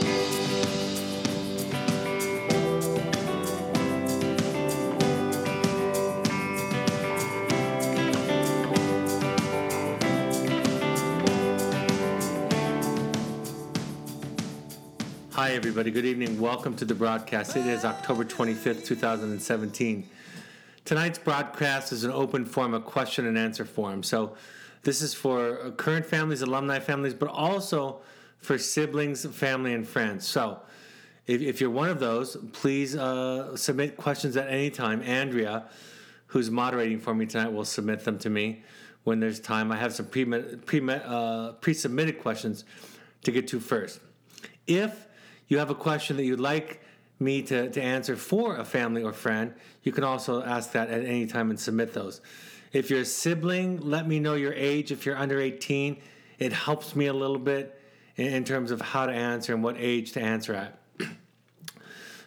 Hi, everybody. Good evening. Welcome to the broadcast. It is October 25th, 2017. Tonight's broadcast is an open form, a question and answer forum. So, this is for current families, alumni families, but also for siblings, family, and friends. So, if, if you're one of those, please uh, submit questions at any time. Andrea, who's moderating for me tonight, will submit them to me when there's time. I have some pre uh, submitted questions to get to first. If you have a question that you'd like me to, to answer for a family or friend, you can also ask that at any time and submit those. If you're a sibling, let me know your age. If you're under 18, it helps me a little bit in, terms of how to answer and what age to answer at.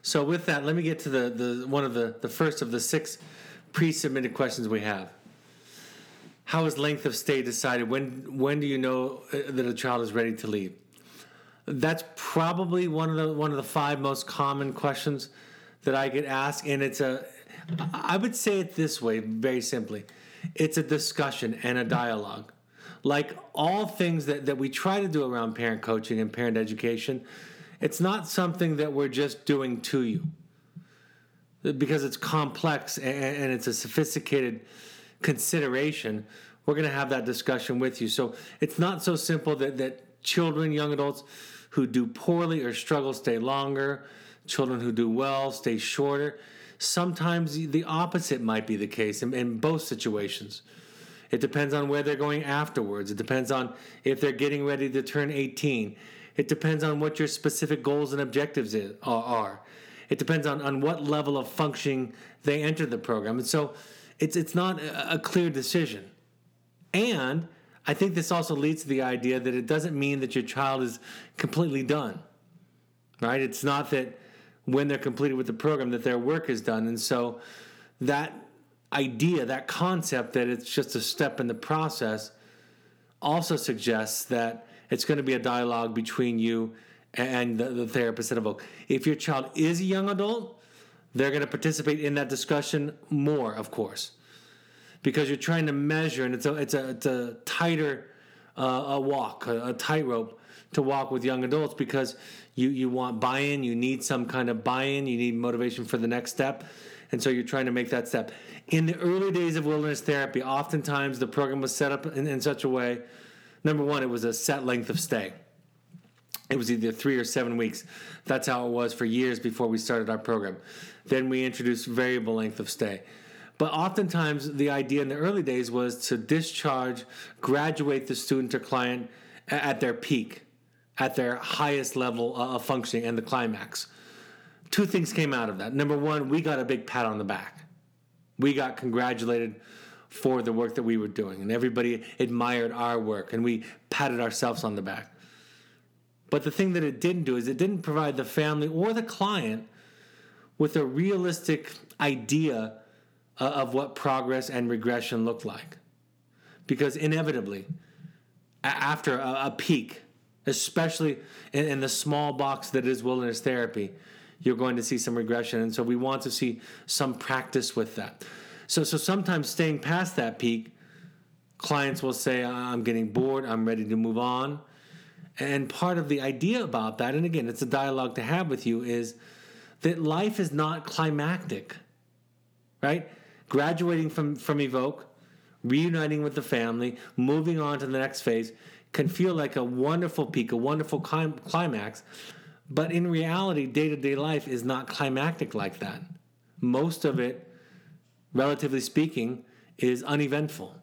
so with that, let me get to the, the one of the, the first of the six pre-submitted questions we have. How is length of stay decided? When when do you know uh, that a child is ready to leave? That's probably one of the one of the five most common questions that I get asked, and it's a. I would say it this way, very simply, it's a discussion and a dialogue. Like all things that, that we try to do around parent coaching and parent education, it's not something that we're just doing to you because it's complex and, and it's a sophisticated consideration. We're going to have that discussion with you. So it's not so simple that, that children, young adults, who do poorly or struggle stay longer, children who do well stay shorter. Sometimes the opposite might be the case in, in both situations. It depends on where they're going afterwards. It depends on if they're getting ready to turn 18. It depends on what your specific goals and objectives are. It depends on, on what level of functioning they enter the program. And so it's, it's not a clear decision. And I think this also leads to the idea that it doesn't mean that your child is completely done. Right? It's not that when they're completed with the program that their work is done. And so that idea, that concept that it's just a step in the process also suggests that it's going to be a dialogue between you and the, the therapist Evoke. If your child is a young adult, they're going to participate in that discussion more, of course because you're trying to measure, and it's a it's a it's a tighter uh, a walk, a, a tightrope to walk with young adults because you you want buy-in, you need some kind of buy-in, you need motivation for the next step, and so you're trying to make that step. In the early days of wilderness therapy, oftentimes the program was set up in, in such a way. Number one, it was a set length of stay. It was either three or seven weeks. That's how it was for years before we started our program. Then we introduced variable length of stay. But oftentimes, the idea in the early days was to discharge, graduate the student or client at their peak, at their highest level of functioning and the climax. Two things came out of that. Number one, we got a big pat on the back. We got congratulated for the work that we were doing, and everybody admired our work, and we patted ourselves on the back. But the thing that it didn't do is it didn't provide the family or the client with a realistic idea uh, of what progress and regression looked like. Because inevitably, after a, peak, especially in, the small box that is wilderness therapy, you're going to see some regression. And so we want to see some practice with that. So, so sometimes staying past that peak, clients will say, I'm getting bored, I'm ready to move on. And part of the idea about that, and again, it's a dialogue to have with you, is that life is not climactic, right? graduating from, from Evoke, reuniting with the family, moving on to the next phase can feel like a wonderful peak, a wonderful climax. But in reality, day to day life is not climactic like that. Most of it, relatively speaking, is uneventful.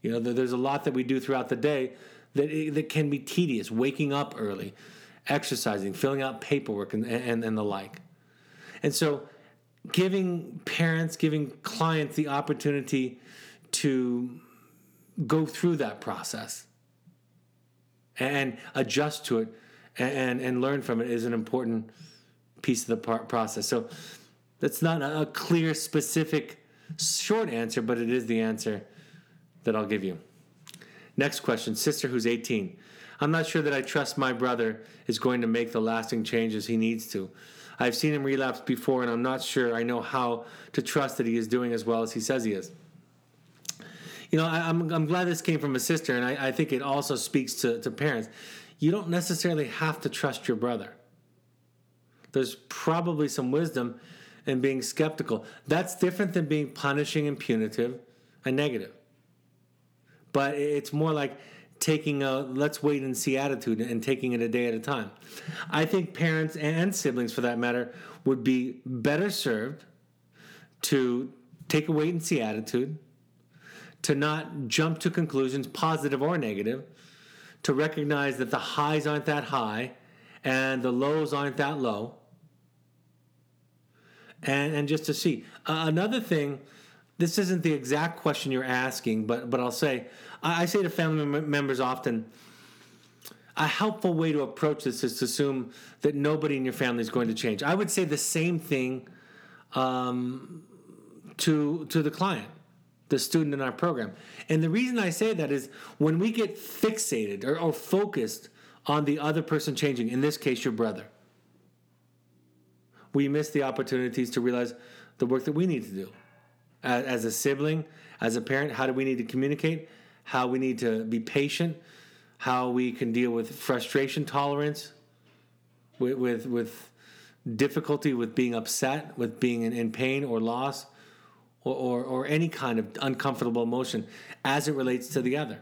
You know, there's a lot that we do throughout the day that, eh, that can be tedious. Waking up early, exercising, filling out paperwork, and, and, and the like. And so giving parents, giving clients the opportunity to go through that process and adjust to it and, and learn from it is an important piece of the process. So that's not a clear, specific, short answer, but it is the answer that I'll give you. Next question Sister who's 18. I'm not sure that I trust my brother is going to make the lasting changes he needs to. I've seen him relapse before, and I'm not sure I know how to trust that he is doing as well as he says he is. You know, I, am I'm, I'm glad this came from a sister, and I, I think it also speaks to, to parents. You don't necessarily have to trust your brother. There's probably some wisdom in being skeptical. That's different than being punishing and punitive and negative. But it's more like taking a let's wait and see attitude and taking it a day at a time. I think parents and siblings, for that matter, would be better served to take a wait and see attitude, to not jump to conclusions, positive or negative, to recognize that the highs aren't that high and the lows aren't that low. And, and just to see. Uh, another thing, this isn't the exact question you're asking, but, but I'll say I, say to family members often, a helpful way to approach this is to assume that nobody in your family is going to change. I would say the same thing um, to to the client, the student in our program. And the reason I say that is when we get fixated or, or focused on the other person changing, in this case, your brother, we miss the opportunities to realize the work that we need to do. As, as a sibling, as a parent, how do we need to communicate? how we need to be patient, how we can deal with frustration tolerance, with with, with difficulty with being upset, with being in, in pain or loss, or, or, or any kind of uncomfortable emotion as it relates to the other.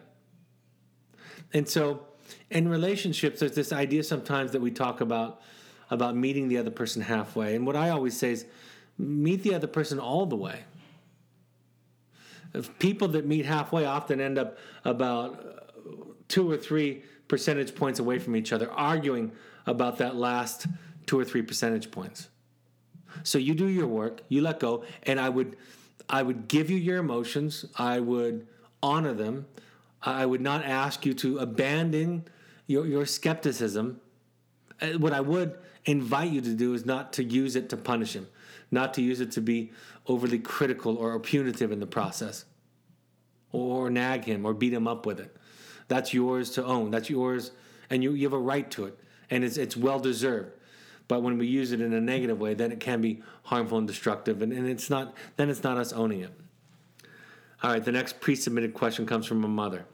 And so, in relationships, there's this idea sometimes that we talk about about meeting the other person halfway. And what I always say is, meet the other person all the way people that meet halfway often end up about two or three percentage points away from each other, arguing about that last two or three percentage points. So you do your work, you let go, and I would I would give you your emotions, I would honor them, I would not ask you to abandon your, your skepticism. Uh, what I would invite you to do is not to use it to punish him, not to use it to be overly critical or punitive in the process or nag him or beat him up with it. That's yours to own. That's yours, and you, you have a right to it, and it's, it's well deserved. But when we use it in a negative way, then it can be harmful and destructive, and, and it's not. Then it's not us owning it. All right, the next pre-submitted question comes from a mother.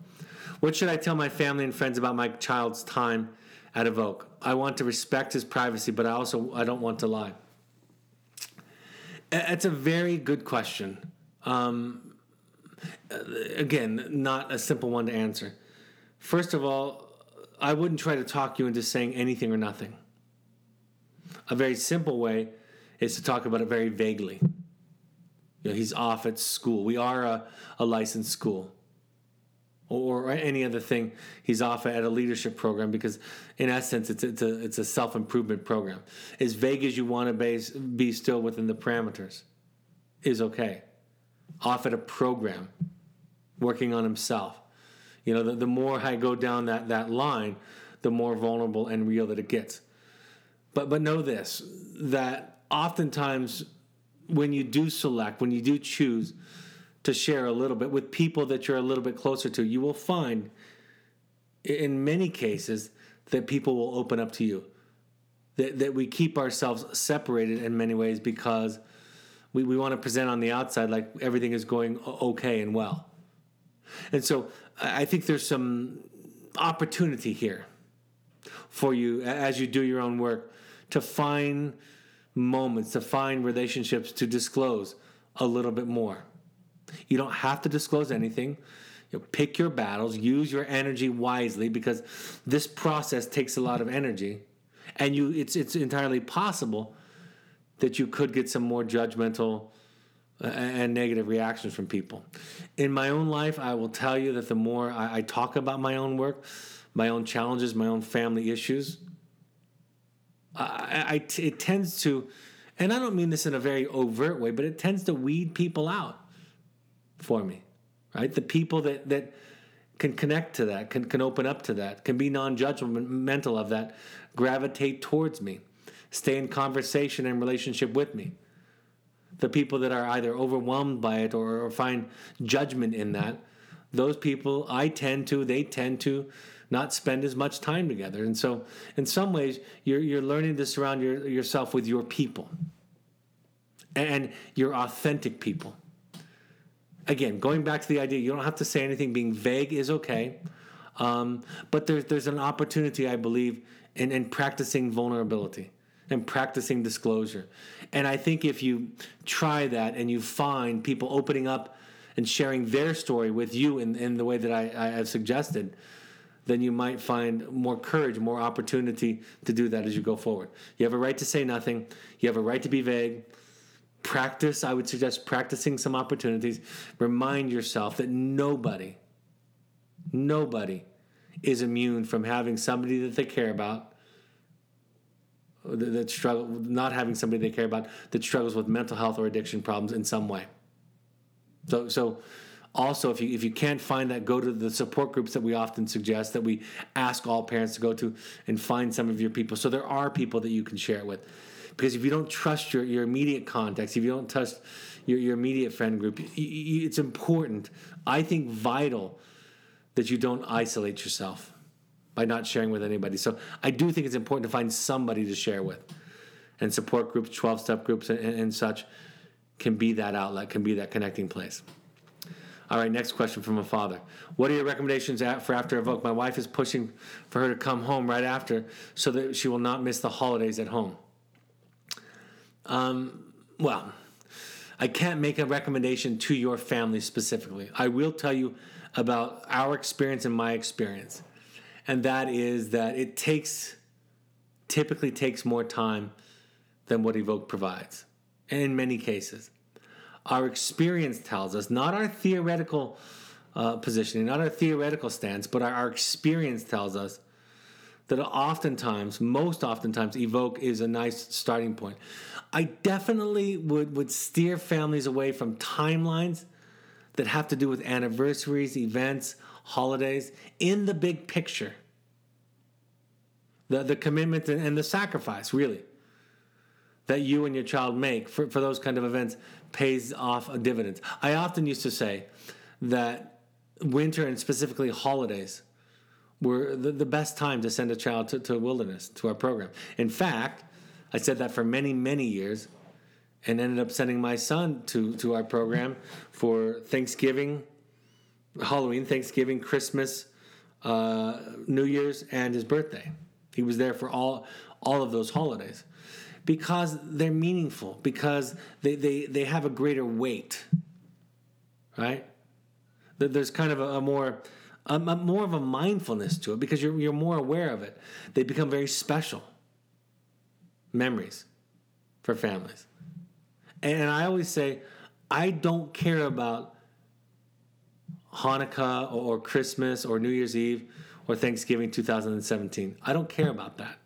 What should I tell my family and friends about my child's time at Evoke? I want to respect his privacy, but I also I don't want to lie. It's a very good question. Um, again, not a simple one to answer. First of all, I wouldn't try to talk you into saying anything or nothing. A very simple way is to talk about it very vaguely. You know, he's off at school. We are a, a licensed school. Or, any other thing, he's off at a leadership program because, in essence, it's, it's a, it's a self improvement program. As vague as you want to base, be still within the parameters is okay. Off at a program working on himself. You know, the, the more I go down that, that line, the more vulnerable and real that it gets. But but know this that oftentimes when you do select, when you do choose to share a little bit with people that you're a little bit closer to, you will find in many cases that people will open up to you. That, that we keep ourselves separated in many ways because we, we want to present on the outside like everything is going okay and well. And so I think there's some opportunity here for you as you do your own work to find moments, to find relationships to disclose a little bit more. You don't have to disclose anything. You know, pick your battles, use your energy wisely because this process takes a lot of energy. And you it's it's entirely possible that you could get some more judgmental uh, and negative reactions from people. In my own life, I will tell you that the more I, I talk about my own work, my own challenges, my own family issues, I, I, it tends to, and I don't mean this in a very overt way, but it tends to weed people out for me, right? The people that that can connect to that, can can open up to that, can be non-judgmental of that, gravitate towards me, stay in conversation and relationship with me the people that are either overwhelmed by it or, or find judgment in that, those people, I tend to, they tend to not spend as much time together. And so, in some ways, you're, you're learning to surround your, yourself with your people and your authentic people. Again, going back to the idea, you don't have to say anything. Being vague is okay. Um, but there's, there's an opportunity, I believe, in, in practicing vulnerability and practicing disclosure. And I think if you try that and you find people opening up and sharing their story with you in, in the way that I, I have suggested, then you might find more courage, more opportunity to do that as you go forward. You have a right to say nothing, you have a right to be vague. Practice, I would suggest practicing some opportunities. Remind yourself that nobody, nobody is immune from having somebody that they care about that struggle not having somebody they care about that struggles with mental health or addiction problems in some way. So so also if you if you can't find that go to the support groups that we often suggest that we ask all parents to go to and find some of your people. So there are people that you can share it with. Because if you don't trust your, your immediate context if you don't trust your, your immediate friend group it's important i think vital that you don't isolate yourself by not sharing with anybody. So i do think it's important to find somebody to share with. And support groups 12 step groups and, and such can be that outlet can be that connecting place all right, next question from a father. What are your recommendations for after Evoke? My wife is pushing for her to come home right after so that she will not miss the holidays at home. Um, well, I can't make a recommendation to your family specifically. I will tell you about our experience and my experience. And that is that it takes, typically takes more time than what Evoke provides, in many cases our experience tells us, not our theoretical uh, positioning, not our theoretical stance, but our, our experience tells us that oftentimes, most oftentimes, Evoke is a nice starting point. I definitely would, would steer families away from timelines that have to do with anniversaries, events, holidays, in the big picture. The, the commitment and the sacrifice, really, that you and your child make for, for those kind of events pays off dividends. I often used to say that winter and specifically holidays were the, the best time to send a child to, to wilderness, to our program. In fact, I said that for many, many years and ended up sending my son to, to our program for Thanksgiving, Halloween, Thanksgiving, Christmas, uh, New Year's, and his birthday. He was there for all, all of those holidays because they're meaningful, because they, they, they have a greater weight, right? There's kind of a, a more a, a more of a mindfulness to it because you're, you're more aware of it. They become very special memories for families. And I always say, I don't care about Hanukkah or Christmas or New Year's Eve or Thanksgiving 2017. I don't care about that.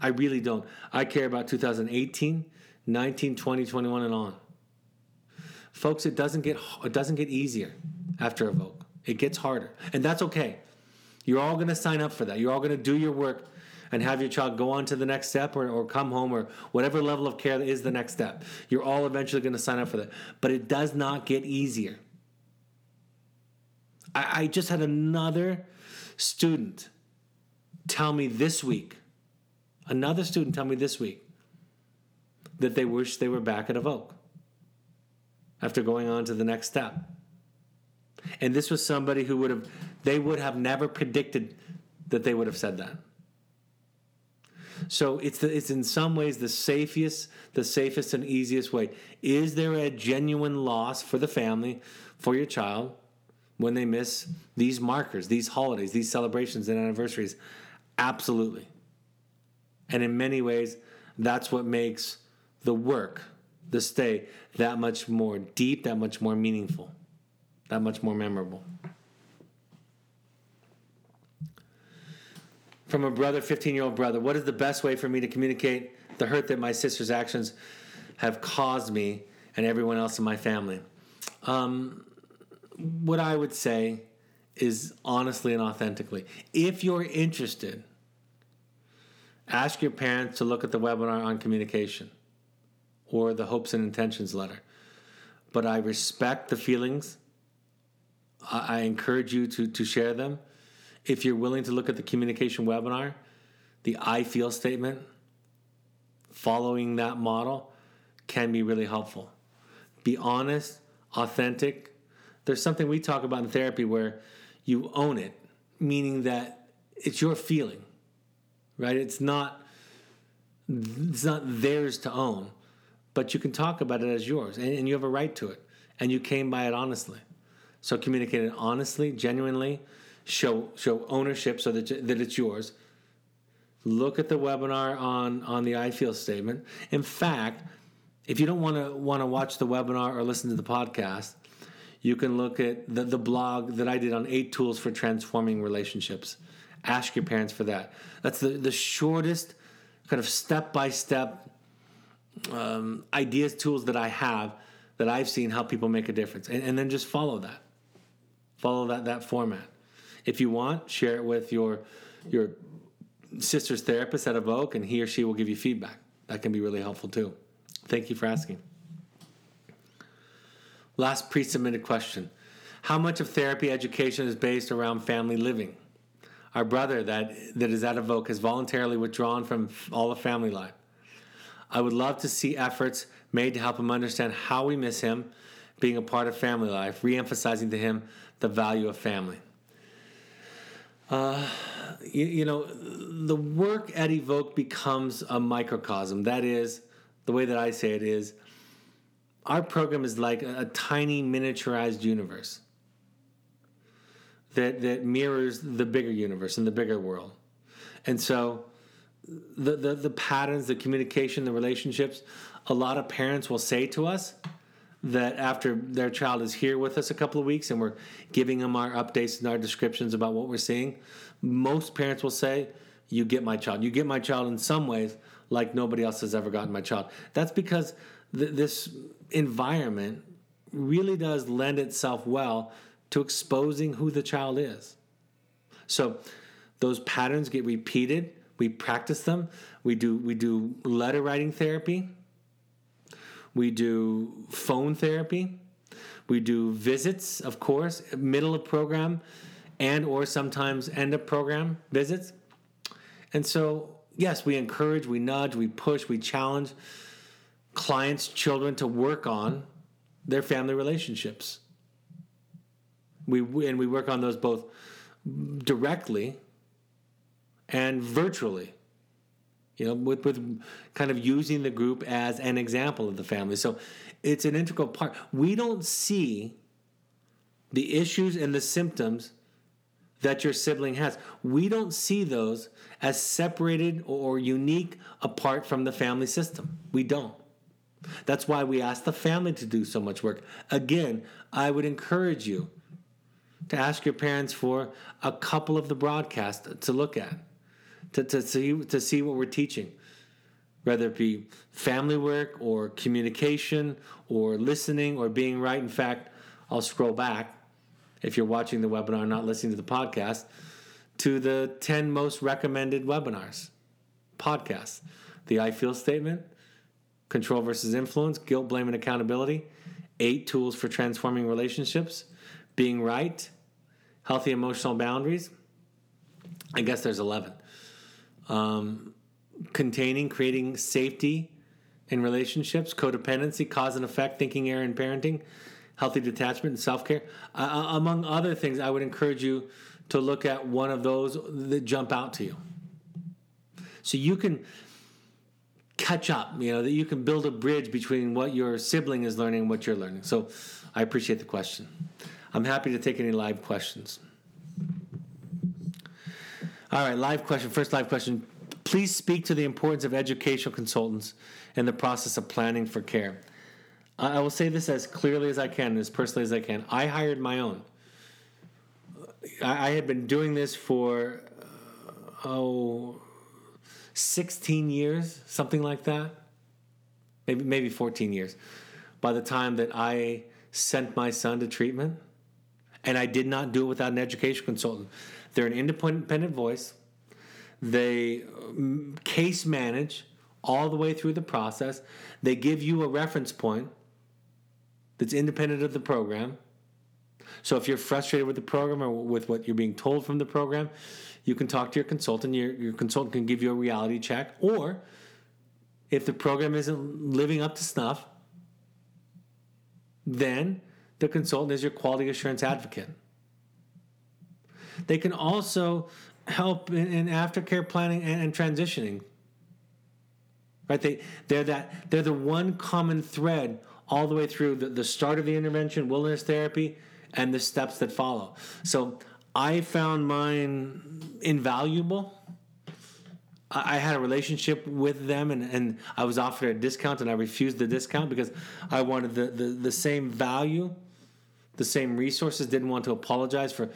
I really don't. I care about 2018, 19, 20, 21 and on. Folks, it doesn't get it doesn't get easier after Evoke. It gets harder. And that's okay. You're all going to sign up for that. You're all going to do your work and have your child go on to the next step or, or come home or whatever level of care is the next step. You're all eventually going to sign up for that. But it does not get easier. I, I just had another student tell me this week Another student told me this week that they wish they were back at Evoke after going on to the next step. And this was somebody who would have, they would have never predicted that they would have said that. So it's the, it's in some ways the safest, the safest and easiest way. Is there a genuine loss for the family, for your child, when they miss these markers, these holidays, these celebrations and anniversaries? Absolutely. And in many ways, that's what makes the work, the stay, that much more deep, that much more meaningful, that much more memorable. From a brother, 15 year old brother, what is the best way for me to communicate the hurt that my sister's actions have caused me and everyone else in my family? Um, what I would say is honestly and authentically. If you're interested, Ask your parents to look at the webinar on communication or the hopes and intentions letter. But I respect the feelings I, I encourage you to, to share them. If you're willing to look at the communication webinar, the I feel statement, following that model can be really helpful. Be honest, authentic. There's something we talk about in therapy where you own it, meaning that it's your feeling, right? It's not it's not theirs to own, but you can talk about it as yours, and, and you have a right to it, and you came by it honestly. So communicate it honestly, genuinely, show show ownership so that that it's yours. Look at the webinar on on the I feel statement. In fact, if you don't want to want to watch the webinar or listen to the podcast, you can look at the, the blog that I did on eight tools for transforming relationships. Ask your parents for that. That's the, the shortest kind of step by step ideas, tools that I have that I've seen how people make a difference. And, and then just follow that. Follow that, that format. If you want, share it with your, your sister's therapist at Evoke, and he or she will give you feedback. That can be really helpful too. Thank you for asking. Last pre submitted question How much of therapy education is based around family living? Our brother that, that is at Evoke has voluntarily withdrawn from all of family life. I would love to see efforts made to help him understand how we miss him being a part of family life, re emphasizing to him the value of family. Uh, you, you, know, the work at Evoke becomes a microcosm. That is, the way that I say it is, our program is like a, a tiny miniaturized universe that, that mirrors the bigger universe and the bigger world. And so the, the, the patterns, the communication, the relationships, a lot of parents will say to us that after their child is here with us a couple of weeks and we're giving them our updates and our descriptions about what we're seeing, most parents will say, You get my child. You get my child in some ways like nobody else has ever gotten my child. That's because th- this environment really does lend itself well to exposing who the child is. So those patterns get repeated. We practice them. We do we do letter writing therapy. We do phone therapy. We do visits, of course, middle of program and or sometimes end of program visits. And so, yes, we encourage, we nudge, we push, we challenge clients, children to work on their family relationships. We and we work on those both directly and virtually. You know, with, with kind of using the group as an example of the family. So it's an integral part. We don't see the issues and the symptoms that your sibling has. We don't see those as separated or unique apart from the family system. We don't. That's why we ask the family to do so much work. Again, I would encourage you to ask your parents for a couple of the broadcasts to look at, to, to, see, to see what we're teaching, whether it be family work or communication or listening or being right. In fact, I'll scroll back if you're watching the webinar, not listening to the podcast, to the 10 most recommended webinars, podcasts. The I Feel Statement, Control versus Influence, Guilt, Blame, and Accountability, Eight Tools for Transforming Relationships, Being Right, Healthy Emotional Boundaries. I guess there's 11. Um, containing, creating safety in relationships, codependency, cause and effect, thinking, error, and parenting, healthy detachment, and self care. Uh, among other things, I would encourage you to look at one of those that jump out to you. So you can catch up, you know, that you can build a bridge between what your sibling is learning and what you're learning. So I appreciate the question. I'm happy to take any live questions. All right, live question. First live question. Please speak to the importance of educational consultants in the process of planning for care. I will say this as clearly as I can, as personally as I can. I hired my own. I had been doing this for, uh, oh, 16 years, something like that. Maybe maybe 14 years. By the time that I sent my son to treatment, and I did not do it without an education consultant. They're an independent voice. They um, case manage all the way through the process. They give you a reference point that's independent of the program. So if you're frustrated with the program or with what you're being told from the program, you can talk to your consultant. Your, your consultant can give you a reality check. Or if the program isn't living up to snuff, then the consultant is your quality assurance advocate. They can also help in, in aftercare planning and, and transitioning. Right? They they're that they're the one common thread all the way through the, the start of the intervention, wilderness therapy, and the steps that follow. So I found mine invaluable. I had a relationship with them and, and I was offered a discount and I refused the discount because I wanted the, the, the same value, the same resources, didn't want to apologize for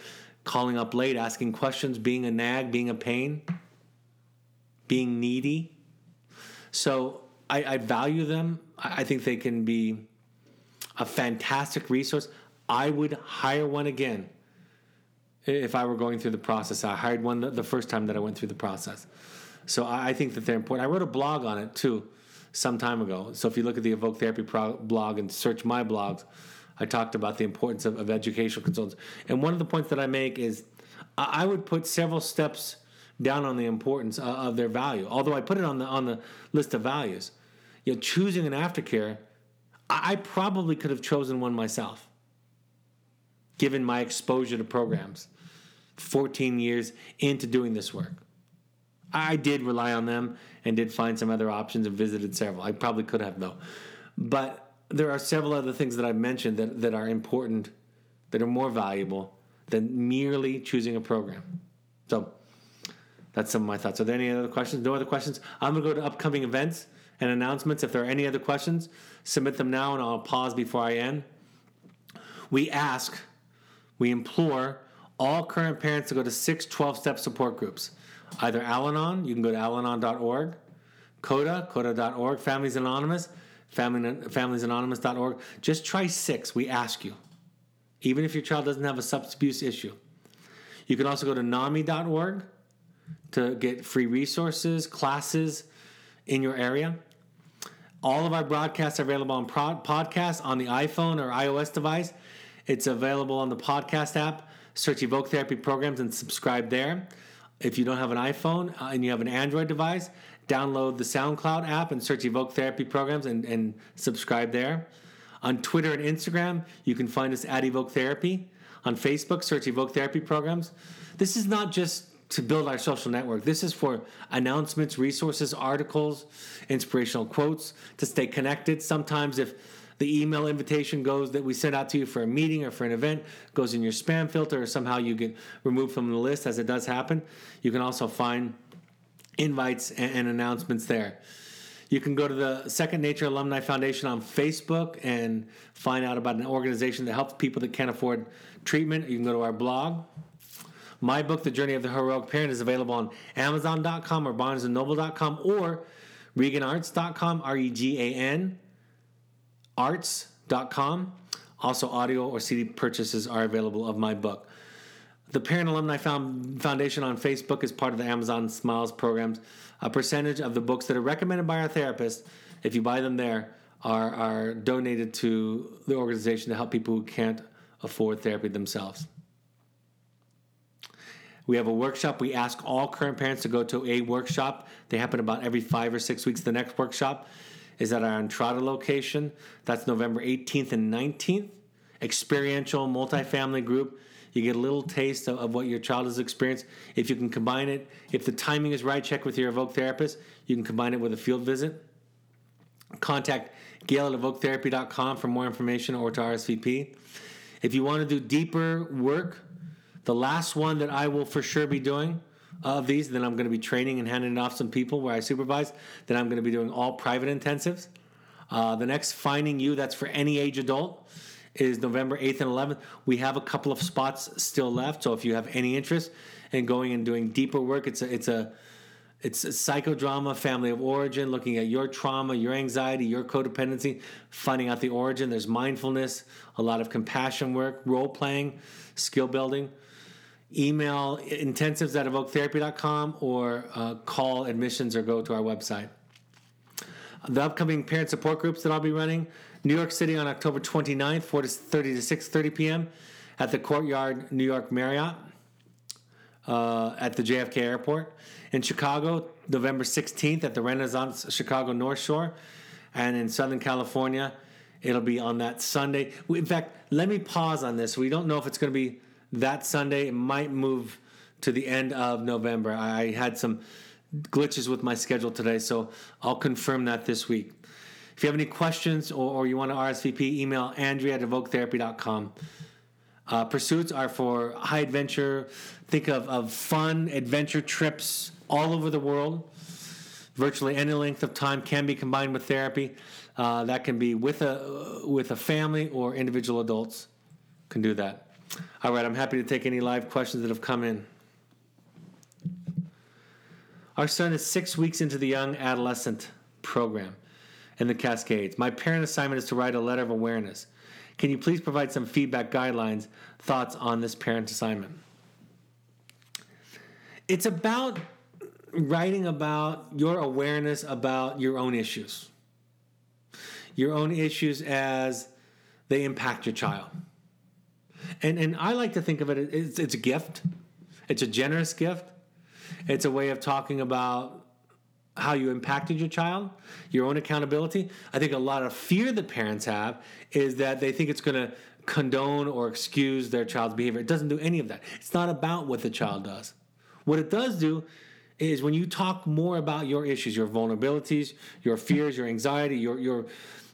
calling up late, asking questions, being a nag, being a pain, being needy. So I, I value them. I, I think they can be a fantastic resource. I would hire one again if I were going through the process. I hired one the, first time that I went through the process. So I, think that they're important. I wrote a blog on it too some time ago. So if you look at the Evoke Therapy blog and search my blogs, I talked about the importance of, of educational consultants. And one of the points that I make is I, I would put several steps down on the importance of, of their value. Although I put it on the on the list of values, you know, choosing an aftercare, I, I probably could have chosen one myself, given my exposure to programs. 14 years into doing this work. I did rely on them and did find some other options and visited several. I probably could have, though. But there are several other things that I've mentioned that, that are important, that are more valuable than merely choosing a program. So that's some of my thoughts. Are there any other questions? No other questions? I'm going to go to upcoming events and announcements. If there are any other questions, submit them now and I'll pause before I end. We ask, we implore all current parents to go to six 12 step support groups. Either Al Anon, you can go to alanon.org, CODA, CODA.org, Families Anonymous, family, familiesanonymous.org. Just try six, we ask you, even if your child doesn't have a substance abuse issue. You can also go to NAMI.org to get free resources, classes in your area. All of our broadcasts are available on pod- podcast on the iPhone or iOS device. It's available on the podcast app. Search Evoke Therapy Programs and subscribe there. If you don't have an iPhone uh, and you have an Android device, download the SoundCloud app and search Evoke Therapy Programs and, and subscribe there. On Twitter and Instagram, you can find us at Evoke Therapy. On Facebook, search Evoke Therapy Programs. This is not just to build our social network. This is for announcements, resources, articles, inspirational quotes to stay connected. Sometimes, if the email invitation goes that we send out to you for a meeting or for an event goes in your spam filter, or somehow you get removed from the list, as it does happen, you can also find invites and, and announcements there. You can go to the Second Nature Alumni Foundation on Facebook and find out about an organization that helps people that can't afford treatment. You can go to our blog. My book, The Journey of the Heroic Parent, is available on Amazon.com or BarnesandNoble.com or ReganArts.com, R E G A N, arts.com. Also, audio or CD purchases are available of my book. The Parent Alumni Foundation on Facebook is part of the Amazon Smiles programs. A percentage of the books that are recommended by our therapist, if you buy them there, are, are donated to the organization to help people who can't afford therapy themselves. We have a workshop. We ask all current parents to go to a workshop. They happen about every five or six weeks. The next workshop is at our Entrada location. That's November 18th and 19th. Experiential multifamily group you get a little taste of, of, what your child has experienced. If you can combine it, if the timing is right, check with your Evoke therapist. You can combine it with a field visit. Contact Gail at evoketherapy.com for more information or to RSVP. If you want to do deeper work, the last one that I will for sure be doing of these, then I'm going to be training and handing off some people where I supervise. Then I'm going to be doing all private intensives. Uh, the next, Finding You, that's for any age adult is November 8th and 11th. We have a couple of spots still left, so if you have any interest in going and doing deeper work, it's a it's a it's a psychodrama, family of origin, looking at your trauma, your anxiety, your codependency, finding out the origin. There's mindfulness, a lot of compassion work, role playing, skill building. Email intensives at evoketherapy.com or uh, call admissions or go to our website. The upcoming parent support groups that I'll be running New York City on October 29th, 4 to 30 to 6:30 p.m. at the Courtyard New York Marriott uh, at the JFK Airport. In Chicago, November 16th at the Renaissance Chicago North Shore. And in Southern California, it'll be on that Sunday. In fact, let me pause on this. We don't know if it's going to be that Sunday. It might move to the end of November. I had some glitches with my schedule today, so I'll confirm that this week. If you have any questions or, or you want to RSVP, email Andrea at evoketherapy.com. Uh, pursuits are for high adventure. Think of, of fun adventure trips all over the world. Virtually any length of time can be combined with therapy. Uh, that can be with a with a family or individual adults can do that. All right, I'm happy to take any live questions that have come in. Our son is six weeks into the young adolescent program in the Cascades. My parent assignment is to write a letter of awareness. Can you please provide some feedback guidelines, thoughts on this parent assignment? It's about writing about your awareness about your own issues, your own issues as they impact your child. And, and I like to think of it as it's a gift, it's a generous gift. It's a way of talking about how you impacted your child, your own accountability. I think a lot of fear that parents have is that they think it's going to condone or excuse their child's behavior. It doesn't do any of that. It's not about what the child does. What it does do is when you talk more about your issues, your vulnerabilities, your fears, your anxiety, your your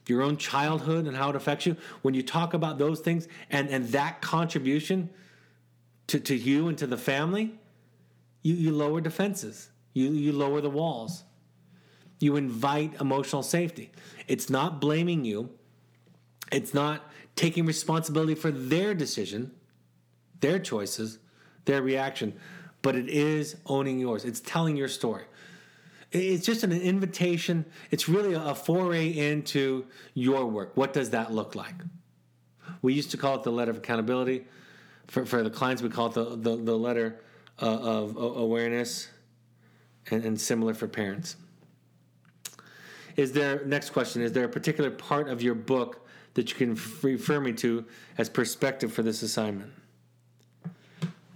your own childhood and how it affects you, when you talk about those things and, and that contribution to, to you and to the family, you, you lower defenses. You, you lower the walls. You invite emotional safety. It's not blaming you, it's not taking responsibility for their decision, their choices, their reaction, but it is owning yours. It's telling your story. It's just an invitation. It's really a foray into your work. What does that look like? We used to call it the letter of accountability. For, for the clients, we call it the, the, the letter uh, of awareness, and, and similar for parents. Is there, next question, is there a particular part of your book that you can refer me to as perspective for this assignment?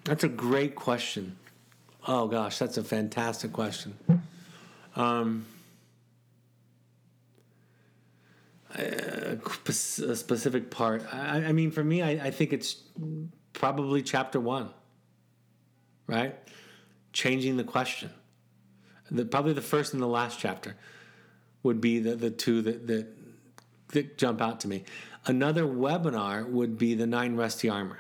That's a great question. Oh gosh, that's a fantastic question. Um, a specific part. I, I mean, for me, I, I, think it's probably chapter one, right? Changing the question. The, probably the first and the last chapter would be the, the two that, that, that jump out to me. Another webinar would be the Knight in Rusty Armor.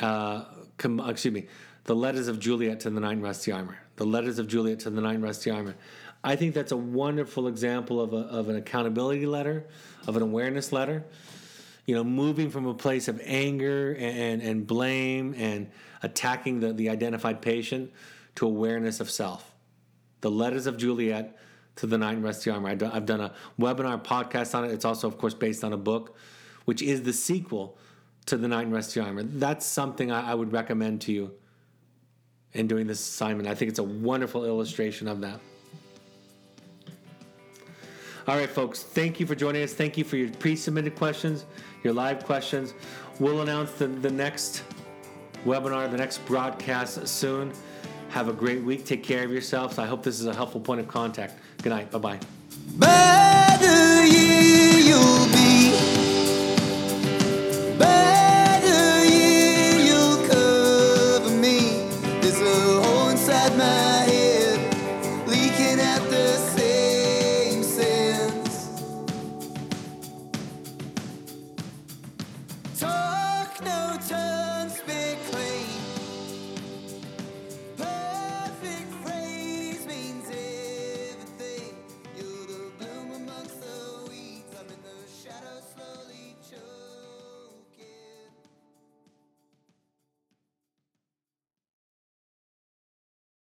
Uh, com, excuse me, the Letters of Juliet to the Knight in Rusty Armor. The Letters of Juliet to the Knight in Rusty Armor. I think that's a wonderful example of, a, of an accountability letter, of an awareness letter. You know, moving from a place of anger and, and blame and attacking the, the identified patient to awareness of self. The Letters of Juliet to the Knight in Rusty Armor. I've done a webinar podcast on it. It's also, of course, based on a book, which is the sequel to the Knight in Rusty Armor. That's something I, would recommend to you in doing this assignment. I think it's a wonderful illustration of that. All right, folks, thank you for joining us. Thank you for your pre submitted questions, your live questions. We'll announce the, the next webinar, the next broadcast soon. Have a great week. Take care of yourselves. I hope this is a helpful point of contact. Good night. Bye bye.